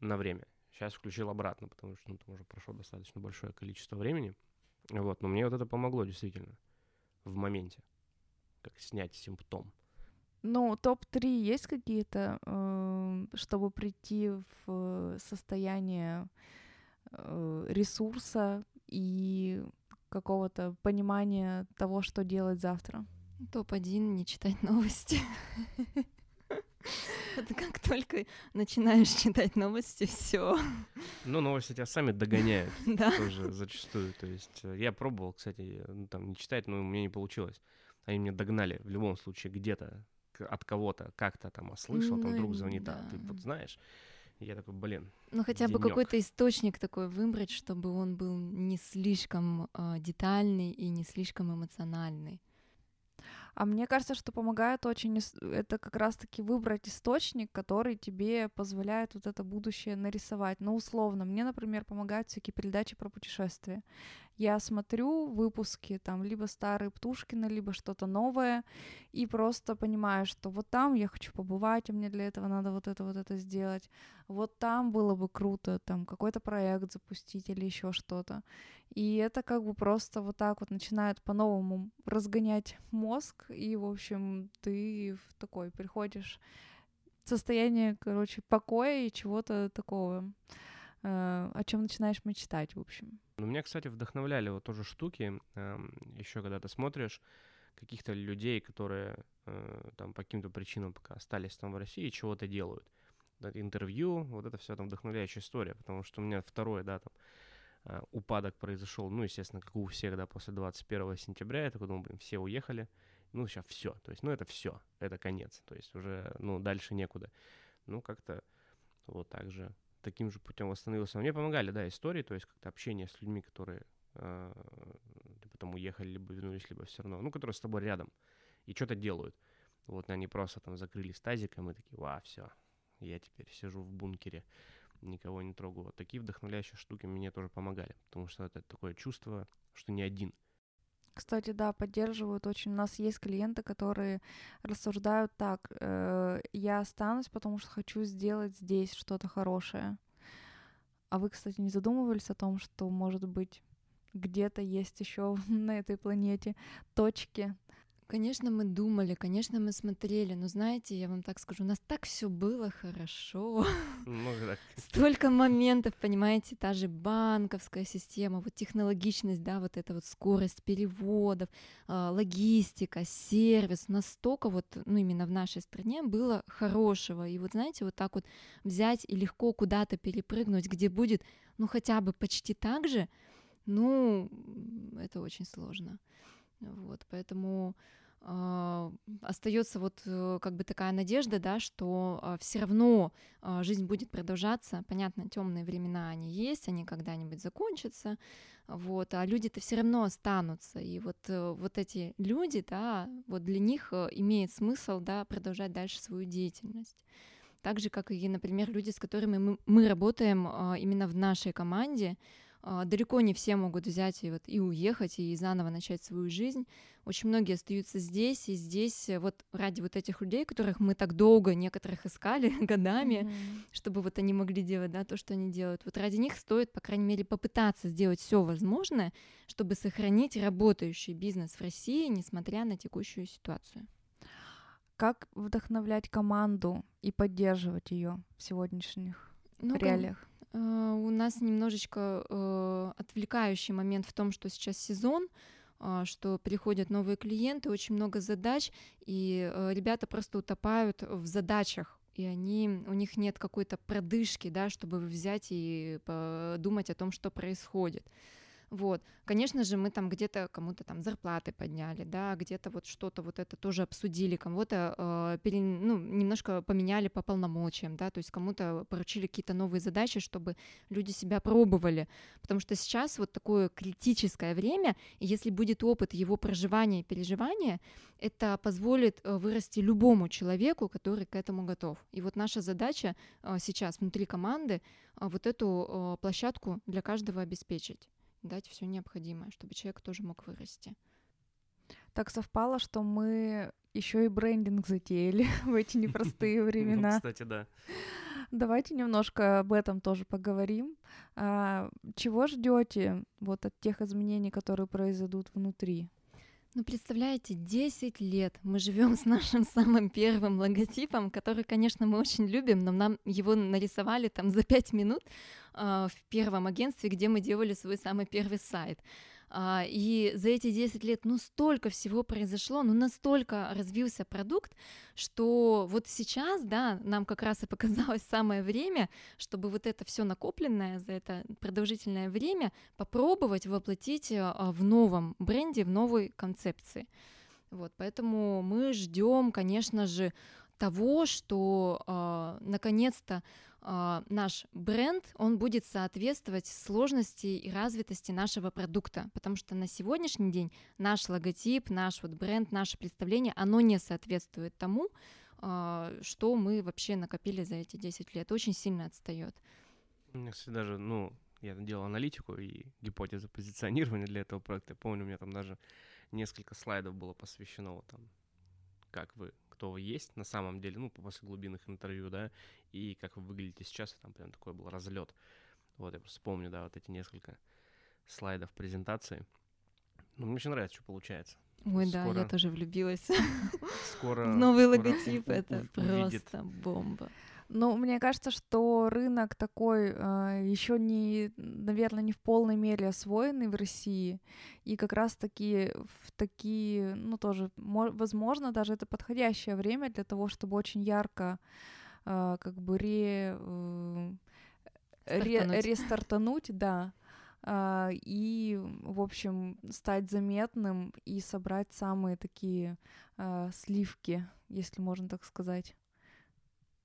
на время. Сейчас включил обратно, потому что ну, там уже прошло достаточно большое количество времени. Вот, но мне вот это помогло действительно в моменте, как снять симптом. Ну, топ-3 есть какие-то, э, чтобы прийти в состояние э, ресурса и какого-то понимания того, что делать завтра? Топ-1 — не читать новости. Это как только начинаешь читать новости, все. Ну, новости тебя сами догоняют. Да. Тоже зачастую. То есть э, я пробовал, кстати, ну, там не читать, но у меня не получилось. Они меня догнали в любом случае где-то от кого-то как-то там ослышал, там друг звонит, а ты вот знаешь. Я такой, блин. Ну хотя бы какой-то источник такой выбрать, чтобы он был не слишком э, детальный и не слишком эмоциональный. А мне кажется, что помогает очень это как раз-таки выбрать источник, который тебе позволяет вот это будущее нарисовать. Ну, условно, мне, например, помогают всякие передачи про путешествия. Я смотрю выпуски, там, либо старые Птушкина, либо что-то новое, и просто понимаю, что вот там я хочу побывать, а мне для этого надо вот это, вот это сделать. Вот там было бы круто, там, какой-то проект запустить или еще что-то. И это как бы просто вот так вот начинает по-новому разгонять мозг, и, в общем, ты в такой приходишь состояние, короче, покоя и чего-то такого, о чем начинаешь мечтать, в общем. Ну, меня, кстати, вдохновляли вот тоже штуки, э, еще когда ты смотришь каких-то людей, которые э, там по каким-то причинам пока остались там в России, чего-то делают. Интервью, вот это все там вдохновляющая история, потому что у меня второе, да, там, Э, упадок произошел, ну, естественно, как у всех, да, после 21 сентября, я такой думаю, блин, все уехали, ну, сейчас все, то есть, ну, это все, это конец, то есть уже, ну, дальше некуда. Ну, как-то вот так же, таким же путем восстановился. Мне помогали, да, истории, то есть как-то общение с людьми, которые э, потом уехали, либо вернулись, либо все равно, ну, которые с тобой рядом и что-то делают. Вот они просто там закрылись тазиком и такие, ва, все, я теперь сижу в бункере никого не трогаю. Вот такие вдохновляющие штуки мне тоже помогали, потому что это такое чувство, что не один. Кстати, да, поддерживают очень. У нас есть клиенты, которые рассуждают так: э, я останусь, потому что хочу сделать здесь что-то хорошее. А вы, кстати, не задумывались о том, что, может быть, где-то есть еще на этой планете точки, Конечно, мы думали, конечно, мы смотрели, но знаете, я вам так скажу, у нас так все было хорошо. Ну, так. Столько моментов, понимаете, та же банковская система, вот технологичность, да, вот эта вот скорость переводов, а, логистика, сервис, настолько вот, ну, именно в нашей стране было хорошего. И вот, знаете, вот так вот взять и легко куда-то перепрыгнуть, где будет, ну, хотя бы почти так же, ну, это очень сложно. Вот, поэтому э, остается вот э, как бы такая надежда, да, что э, все равно э, жизнь будет продолжаться. Понятно, темные времена они есть, они когда-нибудь закончатся, вот, а люди-то все равно останутся. И вот, э, вот эти люди, да, вот для них э, имеет смысл, да, продолжать дальше свою деятельность. Так же, как и, например, люди, с которыми мы, мы работаем именно в нашей команде, а, далеко не все могут взять и, вот, и уехать, и заново начать свою жизнь. Очень многие остаются здесь, и здесь э, вот ради вот этих людей, которых мы так долго некоторых искали годами, mm-hmm. чтобы вот они могли делать, да, то, что они делают. Вот ради них стоит, по крайней мере, попытаться сделать все возможное, чтобы сохранить работающий бизнес в России, несмотря на текущую ситуацию. Как вдохновлять команду и поддерживать ее в сегодняшних ну, реалиях? Э, у нас немножечко э, отвлекающий момент в том, что сейчас сезон, а, что приходят новые клиенты, очень много задач, и э, ребята просто утопают в задачах, и они, у них нет какой-то продышки, да, чтобы взять и подумать о том, что происходит. Вот, конечно же, мы там где-то кому-то там зарплаты подняли, да, где-то вот что-то вот это тоже обсудили, кому-то э, пере, ну, немножко поменяли по полномочиям, да, то есть кому-то поручили какие-то новые задачи, чтобы люди себя пробовали, потому что сейчас вот такое критическое время, и если будет опыт его проживания и переживания, это позволит э, вырасти любому человеку, который к этому готов. И вот наша задача э, сейчас внутри команды э, вот эту площадку для каждого обеспечить дать все необходимое, чтобы человек тоже мог вырасти. Так совпало, что мы еще и брендинг затеяли в эти непростые ну, времена. Кстати, да. Давайте немножко об этом тоже поговорим. А, чего ждете вот от тех изменений, которые произойдут внутри? Ну, представляете, 10 лет мы живем с нашим самым первым логотипом, который, конечно, мы очень любим, но нам его нарисовали там за 5 минут в первом агентстве, где мы делали свой самый первый сайт. А, и за эти 10 лет, ну, столько всего произошло, ну, настолько развился продукт, что вот сейчас, да, нам как раз и показалось самое время, чтобы вот это все накопленное за это продолжительное время попробовать воплотить а, в новом бренде, в новой концепции. Вот, поэтому мы ждем, конечно же, того, что э, наконец-то наш бренд, он будет соответствовать сложности и развитости нашего продукта, потому что на сегодняшний день наш логотип, наш вот бренд, наше представление, оно не соответствует тому, э, что мы вообще накопили за эти 10 лет, очень сильно отстает. Кстати, даже, ну, я делал аналитику и гипотезы позиционирования для этого проекта. Помню, у меня там даже несколько слайдов было посвящено вот, там, как вы, кто вы есть на самом деле, ну, после глубинных интервью, да, и как вы выглядите сейчас, и там прям такой был разлет. Вот, я просто помню, да, вот эти несколько слайдов презентации. Ну, мне очень нравится, что получается. Ой, скоро, да, я тоже влюбилась. Скоро. Новый логотип это просто бомба. Ну, мне кажется, что рынок такой э, еще не, наверное, не в полной мере освоенный в России. И как раз-таки в такие, ну, тоже, возможно, даже это подходящее время для того, чтобы очень ярко э, как бы ре, э, ре, рестартануть, да, Uh, и, в общем, стать заметным и собрать самые такие uh, сливки, если можно так сказать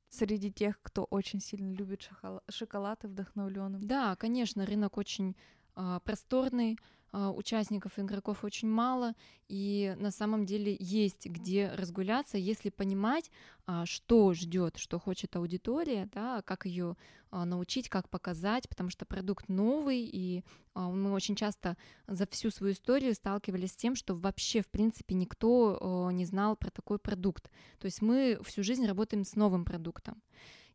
среди тех, кто очень сильно любит шоколад и вдохновленным. Да, конечно, рынок очень э, просторный, а, участников и игроков очень мало, и на самом деле есть где разгуляться, если понимать, а, что ждет, что хочет аудитория, да, как ее а, научить, как показать, потому что продукт новый, и мы очень часто за всю свою историю сталкивались с тем, что вообще, в принципе, никто не знал про такой продукт. То есть мы всю жизнь работаем с новым продуктом.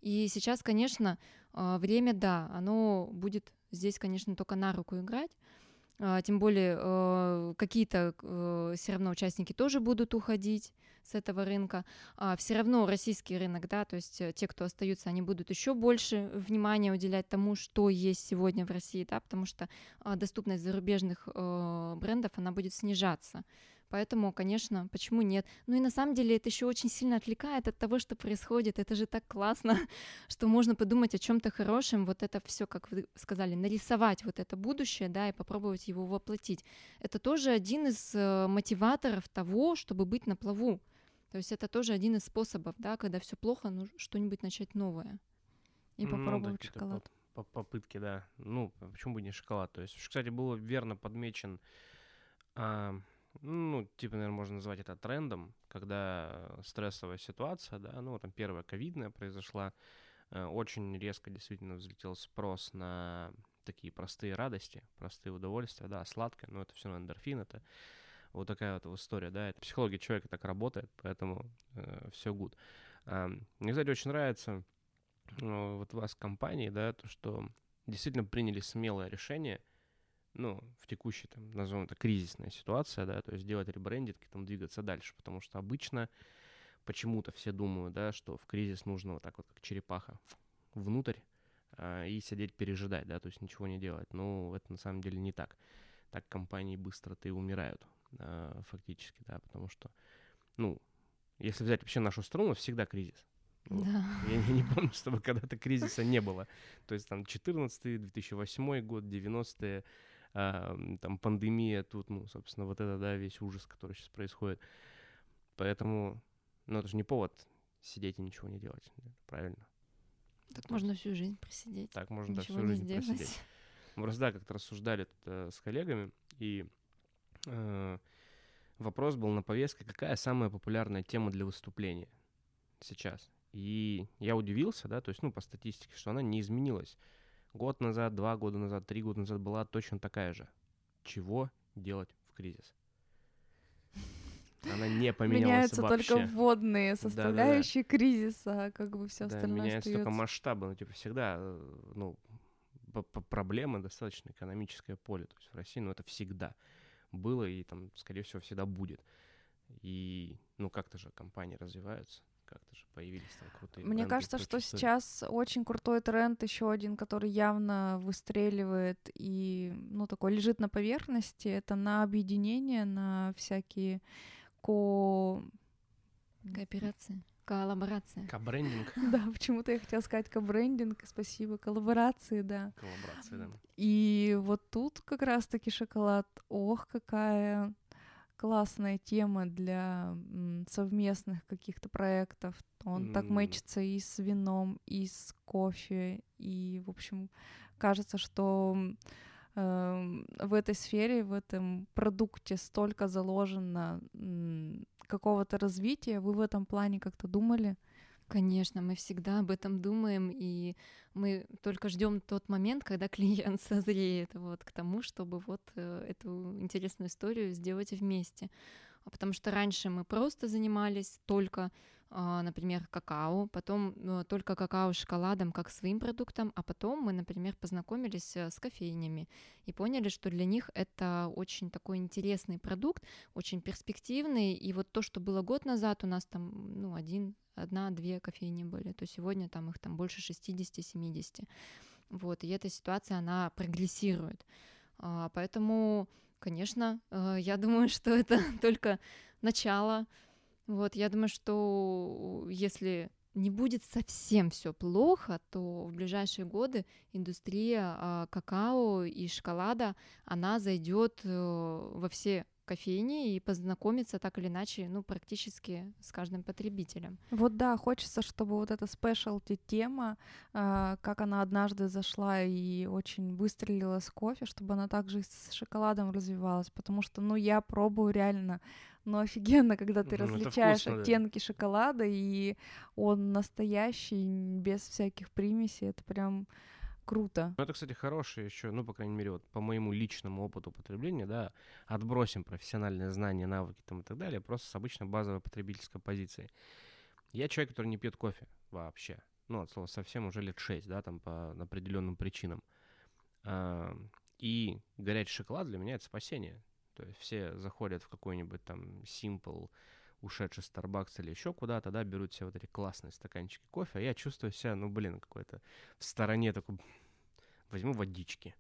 И сейчас, конечно, время, да, оно будет здесь, конечно, только на руку играть, а, тем более э, какие-то э, все равно участники тоже будут уходить с этого рынка. А все равно российский рынок, да, то есть э, те, кто остаются, они будут еще больше внимания уделять тому, что есть сегодня в России, да, потому что а, доступность зарубежных брендов, она будет снижаться. Поэтому, конечно, почему нет? Ну и на самом деле это еще очень сильно отвлекает от того, что происходит. Это же так классно, что можно подумать о чем-то хорошем. Вот это все, как вы сказали, нарисовать вот это будущее, да, и попробовать его воплотить. Это тоже один из э, мотиваторов того, чтобы быть на плаву. То есть это тоже один из способов, да, когда все плохо, ну что-нибудь начать новое. И попробовать ну, да, шоколад. Попытки, да. Ну, почему бы не шоколад? То есть, кстати, было верно подмечен а, ну, типа, наверное, можно назвать это трендом, когда стрессовая ситуация, да, ну, там первая ковидная произошла, э, очень резко действительно взлетел спрос на такие простые радости, простые удовольствия, да, сладкое, но это все равно эндорфин, это вот такая вот история, да, это психология человека так работает, поэтому э, все good. Э, мне, кстати, очень нравится э, вот вас компании, да, то, что действительно приняли смелое решение — ну, в текущей, там, назовем это, кризисная ситуация, да, то есть делать ребрендинг и там двигаться дальше, потому что обычно почему-то все думают, да, что в кризис нужно вот так вот, как черепаха, внутрь а, и сидеть пережидать, да, то есть ничего не делать. Но это на самом деле не так. Так компании быстро-то и умирают, а, фактически, да, потому что, ну, если взять вообще нашу страну, всегда кризис. Вот. Да. Я, я не помню, чтобы когда-то кризиса не было. То есть там 14 2008 год, 90-е, там пандемия тут, ну, собственно, вот это, да, весь ужас, который сейчас происходит. Поэтому, ну, это же не повод сидеть и ничего не делать, правильно? Так можно всю жизнь просидеть. Так можно, да, всю жизнь сделать. просидеть. Мы просто, да, как-то рассуждали тут, э, с коллегами, и э, вопрос был на повестке, какая самая популярная тема для выступления сейчас. И я удивился, да, то есть, ну, по статистике, что она не изменилась год назад, два года назад, три года назад была точно такая же. Чего делать в кризис? Она не поменялась Меняются вообще. только вводные составляющие да, да, да. кризиса, как бы все да, остальное меняются остается. только масштабы, ну, типа, всегда, э, ну, проблема достаточно экономическое поле, то есть в России, ну, это всегда было и там, скорее всего, всегда будет. И, ну, как-то же компании развиваются как-то же появились там крутые Мне кажется, что истории. сейчас очень крутой тренд, еще один, который явно выстреливает и, ну, такой лежит на поверхности, это на объединение, на всякие ко... Кооперации. Коллаборация. Кабрендинг. Да, почему-то я хотела сказать кабрендинг, спасибо, коллаборации, да. Коллаборации, да. И вот тут как раз-таки шоколад, ох, какая классная тема для совместных каких-то проектов. Он mm. так мэчится и с вином, и с кофе, и, в общем, кажется, что э, в этой сфере, в этом продукте столько заложено э, какого-то развития. Вы в этом плане как-то думали? Конечно, мы всегда об этом думаем, и мы только ждем тот момент, когда клиент созреет вот к тому, чтобы вот э, эту интересную историю сделать вместе. А потому что раньше мы просто занимались только а, например, какао, потом ну, только какао с шоколадом как своим продуктом, а потом мы, например, познакомились э, с кофейнями и поняли, что для них это очень такой интересный продукт, очень перспективный, и вот то, что было год назад, у нас там, ну, один, одна-две кофейни были, то сегодня там их там больше 60-70. Вот, и эта ситуация, она прогрессирует. А, поэтому, конечно, э, я думаю, что это только начало. Вот, я думаю, что если не будет совсем все плохо, то в ближайшие годы индустрия э, какао и шоколада, она зайдет э, во все кофейни и познакомиться так или иначе, ну, практически с каждым потребителем. Вот да, хочется, чтобы вот эта спешлти тема, э, как она однажды зашла и очень выстрелила с кофе, чтобы она также с шоколадом развивалась, потому что, ну, я пробую реально но офигенно, когда ты ну, различаешь вкусно, оттенки да. шоколада, и он настоящий, без всяких примесей, это прям круто. Ну, это, кстати, хорошее еще, ну, по крайней мере, вот по моему личному опыту потребления, да, отбросим профессиональные знания, навыки там и так далее, просто с обычной базовой потребительской позицией. Я человек, который не пьет кофе вообще. Ну, от слова совсем уже лет шесть, да, там по определенным причинам. А, и горячий шоколад для меня это спасение. То есть все заходят в какой-нибудь там Simple, ушедший Starbucks или еще куда-то, да, берут себе вот эти классные стаканчики кофе, а я чувствую себя, ну, блин, какой-то в стороне такой, возьму водички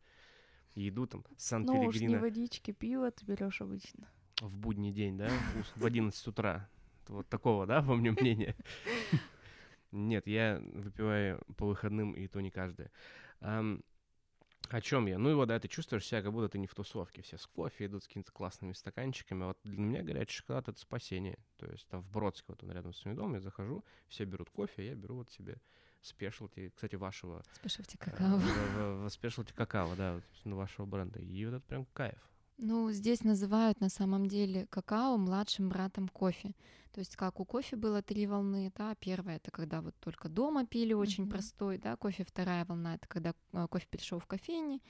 и иду там Сан-Пелегрино. Ну уж не водички, пиво ты берешь обычно. В будний день, да, в 11 утра. Вот такого, да, по мне мнения. Нет, я выпиваю по выходным, и то не каждый. О чем я? Ну и вот, да, ты чувствуешь себя, как будто ты не в тусовке. Все с кофе идут с какими-то классными стаканчиками. Вот для меня горячий шоколад — это спасение. То есть там в Бродске, вот он рядом с своим домом, я захожу, все берут кофе, а я беру вот себе спешлти, кстати, вашего... Спешлти э, какао. Спешлти какао, да, вашего бренда. И вот это прям кайф. Ну, здесь называют на самом деле какао младшим братом кофе. То есть как у кофе было три волны, да, первая это когда вот только дома пили очень mm-hmm. простой, да, кофе, вторая волна это когда э, кофе перешел в кофейни,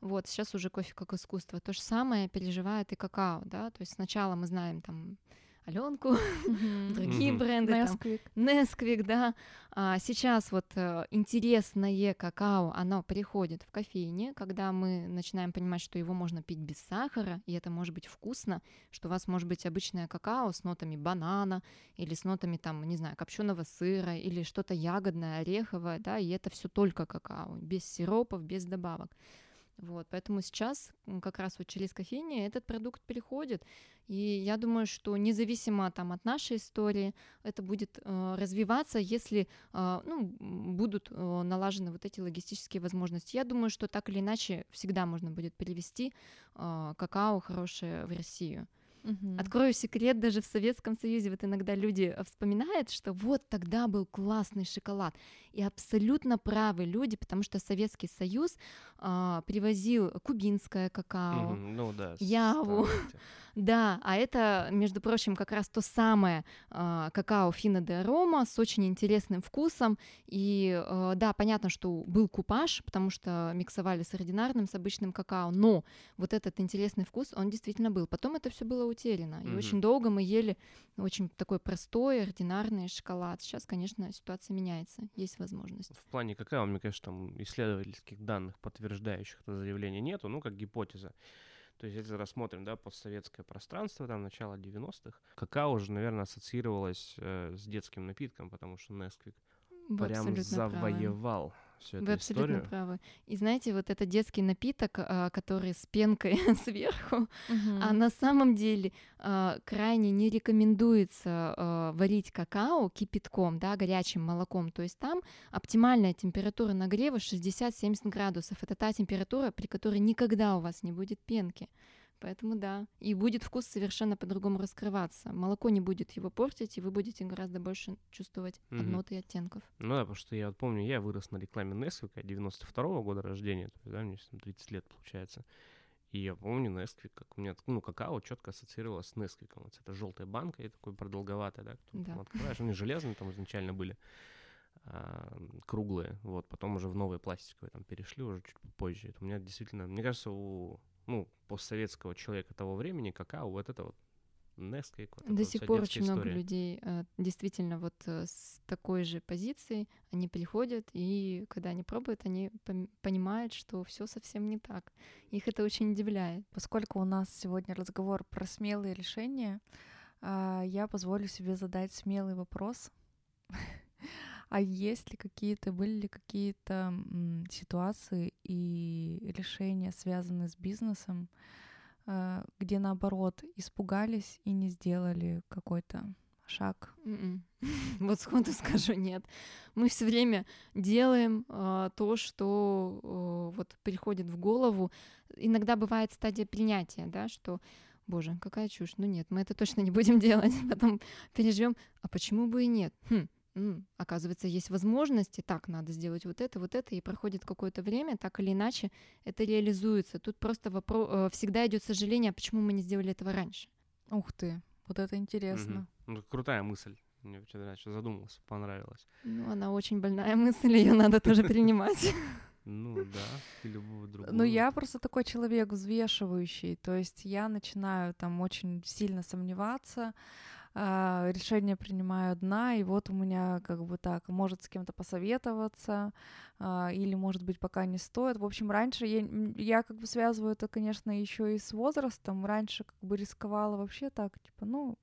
вот сейчас уже кофе как искусство. То же самое переживает и какао, да, то есть сначала мы знаем там Аленку, mm-hmm. другие mm-hmm. бренды, Nesquik. там, Nesquik, да. А сейчас вот э, интересное какао, оно приходит в кофейне, когда мы начинаем понимать, что его можно пить без сахара, и это может быть вкусно, что у вас может быть обычное какао с нотами банана или с нотами там, не знаю, копченого сыра или что-то ягодное, ореховое, да, и это все только какао, без сиропов, без добавок. Вот, поэтому сейчас как раз вот через кофейни этот продукт переходит. И я думаю, что независимо там, от нашей истории, это будет э, развиваться, если э, ну, будут э, налажены вот эти логистические возможности. Я думаю, что так или иначе всегда можно будет перевести э, какао хорошее в Россию. Угу. Открою секрет, даже в Советском Союзе вот иногда люди э, вспоминают, что вот тогда был классный шоколад. И абсолютно правы люди, потому что Советский Союз а, привозил кубинское какао, mm, ну, да, яву. Да, а это, между прочим, как раз то самое а, какао Фина де Рома с очень интересным вкусом. И а, да, понятно, что был купаж, потому что миксовали с ординарным, с обычным какао, но вот этот интересный вкус, он действительно был. Потом это все было утеряно. И mm-hmm. очень долго мы ели очень такой простой, ординарный шоколад. Сейчас, конечно, ситуация меняется. Есть возможность. В плане какао, мне кажется, там исследовательских данных, подтверждающих это заявление, нету, ну, как гипотеза. То есть, если рассмотрим, да, постсоветское пространство, там, начало 90-х, какао уже, наверное, ассоциировалось э, с детским напитком, потому что Несквик прям завоевал. Правы всю эту Вы абсолютно историю. правы. И знаете, вот это детский напиток, а, который с пенкой сверху, угу. а на самом деле а, крайне не рекомендуется а, варить какао кипятком, да, горячим молоком. То есть там оптимальная температура нагрева 60-70 градусов. Это та температура, при которой никогда у вас не будет пенки. Поэтому да. И будет вкус совершенно по-другому раскрываться. Молоко не будет его портить, и вы будете гораздо больше чувствовать Мгм. нот и оттенков. Ну да, потому что я вот помню, я вырос на рекламе Nesquik 92 года рождения, то есть, да, мне сейчас там 30 лет получается. И я помню Nesquik, как у меня, ну, какао четко ассоциировалось с Nesquik. Вот это желтая банка и такой продолговатая, да, которую Да. там открываешь. Они железные там изначально были, а, круглые, вот, потом уже в новые пластиковые там перешли уже чуть позже. Это у меня действительно, мне кажется, у, ну, постсоветского человека того времени какао, вот это вот Nesquik, вот До сих пор очень много история. людей э, действительно вот э, с такой же позицией, они приходят, и когда они пробуют, они понимают, что все совсем не так. Их это очень удивляет. Поскольку у нас сегодня разговор про смелые решения, а, я позволю себе задать смелый вопрос. А есть ли какие-то, были ли какие-то ситуации и решения, связанные с бизнесом, а, где наоборот испугались и не сделали какой-то шаг? Мгм. Вот сходу скажу нет. Мы все время делаем а, то, что а, вот приходит в голову. Иногда бывает стадия принятия, да, что Боже, какая чушь. Ну нет, мы это точно не будем делать. Потом переживем, а почему бы и нет? Хм, м, оказывается, есть возможности, так, надо сделать вот это, вот это, и проходит какое-то время, так или иначе это реализуется. Тут просто вопрос, всегда идет сожаление, а почему мы не сделали этого раньше. Ух ты, вот это интересно. Мгм. Ну, крутая мысль. Мне вчера начал задумался, понравилось. Ну, она очень больная мысль, ее надо тоже принимать. Ну да, и любого другого. Ну, я просто такой человек взвешивающий, то есть я начинаю там очень сильно сомневаться, а, решение принимаю одна, и вот у меня как бы так, может с кем-то посоветоваться, а, или, может быть, пока не стоит. В общем, раньше я, я как бы связываю это, конечно, еще и с возрастом. Раньше как бы рисковала вообще так, типа, ну,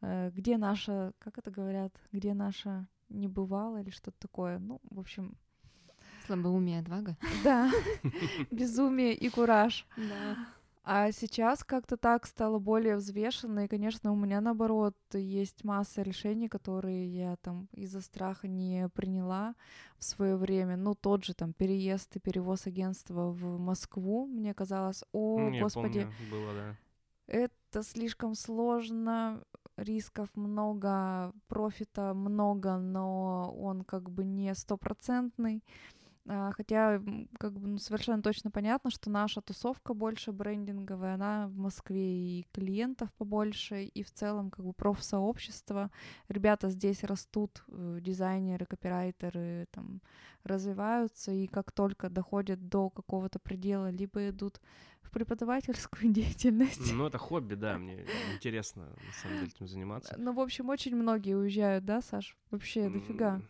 э, где наша, как это говорят, где наша не бывало или что-то такое. Ну, в общем, Слабоумие, отвага. да, безумие и кураж. Да. А сейчас как-то так стало более взвешенно, и, конечно, у меня наоборот есть масса решений, которые я там из-за страха не приняла в свое время. Ну, тот же там переезд и перевоз агентства в Москву, мне казалось, о, Ну, господи, помню, было, да. это слишком сложно, рисков много, профита много, но он как бы не стопроцентный. А, Хотя как бы ну, совершенно точно понятно, что наша тусовка больше брендинговая, она в Москве и клиентов побольше, и в целом как бы профсообщество. Ребята здесь растут, э, дизайнеры, копирайтеры там развиваются, и как только доходят до какого-то предела, либо идут в преподавательскую деятельность. Ну, это хобби, да, мне интересно, на самом деле, этим заниматься. Ну, в общем, очень многие уезжают, да, Саш? Вообще, дофига.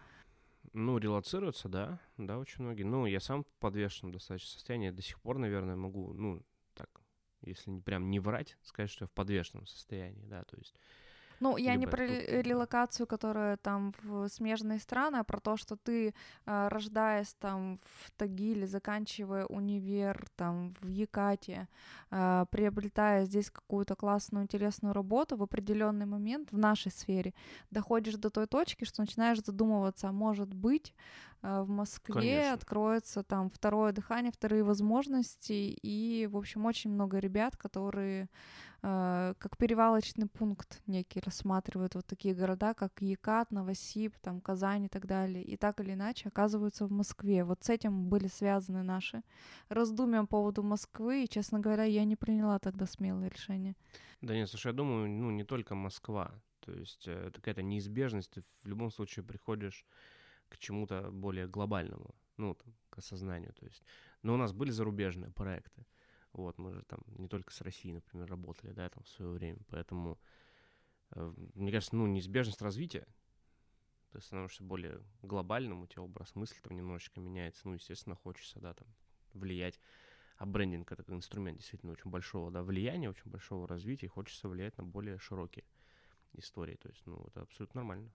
Ну, релацируются, да, да, очень многие. Ну, я сам в подвешенном достаточно состоянии, до сих пор, наверное, могу, ну, так, если не прям не врать, сказать, что я в подвешенном состоянии, да, то есть Ну, я не про релокацию, которая там в смежные страны, а про то, что ты, а, рождаясь там в Тагиле, заканчивая универ там в Якате, а, приобретая здесь какую-то классную, интересную работу, в определенный момент в нашей сфере доходишь до той точки, что начинаешь задумываться, а может быть, в Москве Конечно. откроется там второе дыхание, вторые возможности, и, в общем, очень много ребят, которые э, как перевалочный пункт некий рассматривают вот такие города, как Екат, Новосиб, там Казань и так далее, и так или иначе оказываются в Москве. Вот с этим были связаны наши раздумья по поводу Москвы, и, честно говоря, я не приняла тогда смелое решение. Да нет, слушай, я думаю, ну, не только Москва. То есть э, какая-то неизбежность, ты в любом случае приходишь к чему-то более глобальному, ну, там, к осознанию, то есть. Но у нас были зарубежные проекты, вот, мы же там не только с Россией, например, работали, да, там в свое время, поэтому, э, мне кажется, ну, неизбежность развития, ты становишься более глобальным, у тебя образ мысли там немножечко меняется, ну, естественно, хочется, да, там, влиять. А брендинг это инструмент действительно очень большого да, влияния, очень большого развития, и хочется влиять на более широкие истории. То есть, ну, это абсолютно нормально,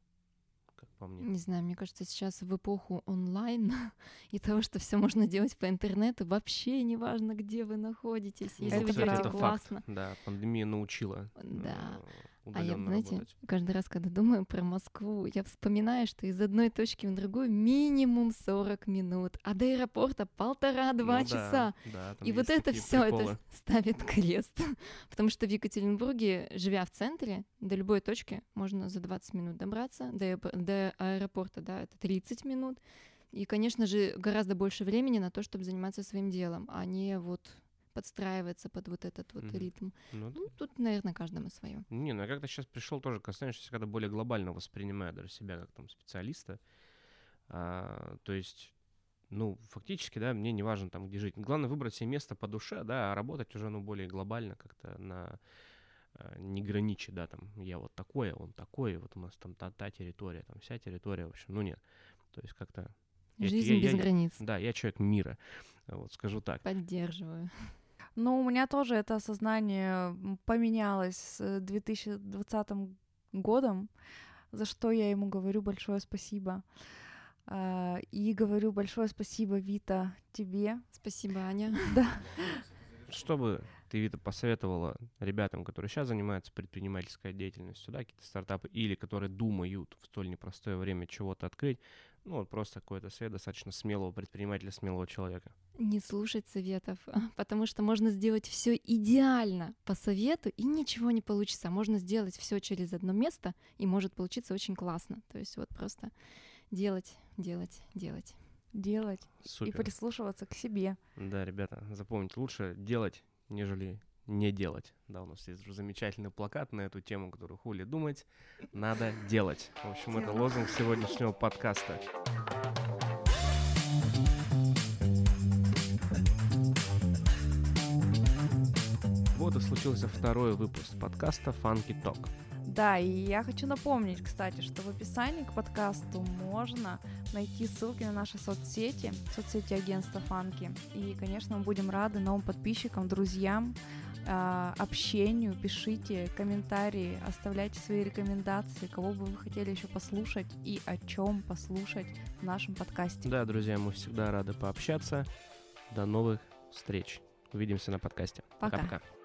как по мне. Не знаю, мне кажется, сейчас в эпоху онлайн и того, что все можно делать по интернету, вообще не важно, где вы находитесь. Если Это вы делаете классно. Да, пандемия научила. Да. Э, А я, удаленно знаете, работать. каждый раз, когда думаю про Москву, я вспоминаю, что из одной точки в другую минимум 40 минут, а до аэропорта полтора-два Ну да, часа. да, там И вот это все это ставит крест. Потому что в Екатеринбурге, живя в центре, до любой точки можно за 20 минут добраться, до аэропорта, да, это 30 минут. И, конечно же, гораздо больше времени на то, чтобы заниматься своим делом, а не вот подстраиваться под вот этот вот Мгм. ритм. Ну, Ну, тут, наверное, каждому свое. Не, ну я как-то сейчас пришел тоже к осознанию, что я когда более глобально воспринимаю даже себя как там специалиста. А, то есть, ну, фактически, да, мне не важно там, где жить. Главное выбрать себе место по душе, да, а работать уже, ну, более глобально как-то на а, не граничи, да, там, я вот такой, а он такой, вот у нас там та, та территория, там вся территория, в общем, ну нет. То есть как-то, Жизнь я- без я- границ. да, я человек мира, вот скажу так. Поддерживаю. Ну, у меня тоже это осознание поменялось с э, 2020 годом, за что я ему говорю большое спасибо. А, И говорю большое спасибо, Вита, тебе. Спасибо, Аня. Да. Что бы ты, Вита, посоветовала ребятам, которые сейчас занимаются предпринимательской деятельностью, да, какие-то стартапы, или которые думают в столь непростое время чего-то открыть, ну, вот просто какой-то совет достаточно смелого предпринимателя, смелого человека. Не слушать советов, потому что можно сделать все идеально по совету, и ничего не получится. Можно сделать все через одно место, и может получиться очень классно. То есть вот просто делать, делать, делать. Делать и Супер. прислушиваться к себе. Да, ребята, запомните, лучше делать, нежели не делать. Да, у нас есть уже замечательный плакат на эту тему, которую хули думать, надо делать. В общем, это лозунг сегодняшнего подкаста. Вот и случился второй выпуск подкаста Funky Talk. Да, и я хочу напомнить, кстати, что в описании к подкасту можно найти ссылки на наши соцсети, соцсети агентства Фанки. И, конечно, мы будем рады новым подписчикам, друзьям, а, общению. Пишите комментарии, оставляйте свои рекомендации, кого бы вы хотели еще послушать и о чем послушать в нашем подкасте. Да, друзья, мы всегда рады пообщаться. До новых встреч. Увидимся на подкасте. Пока. Пока-пока.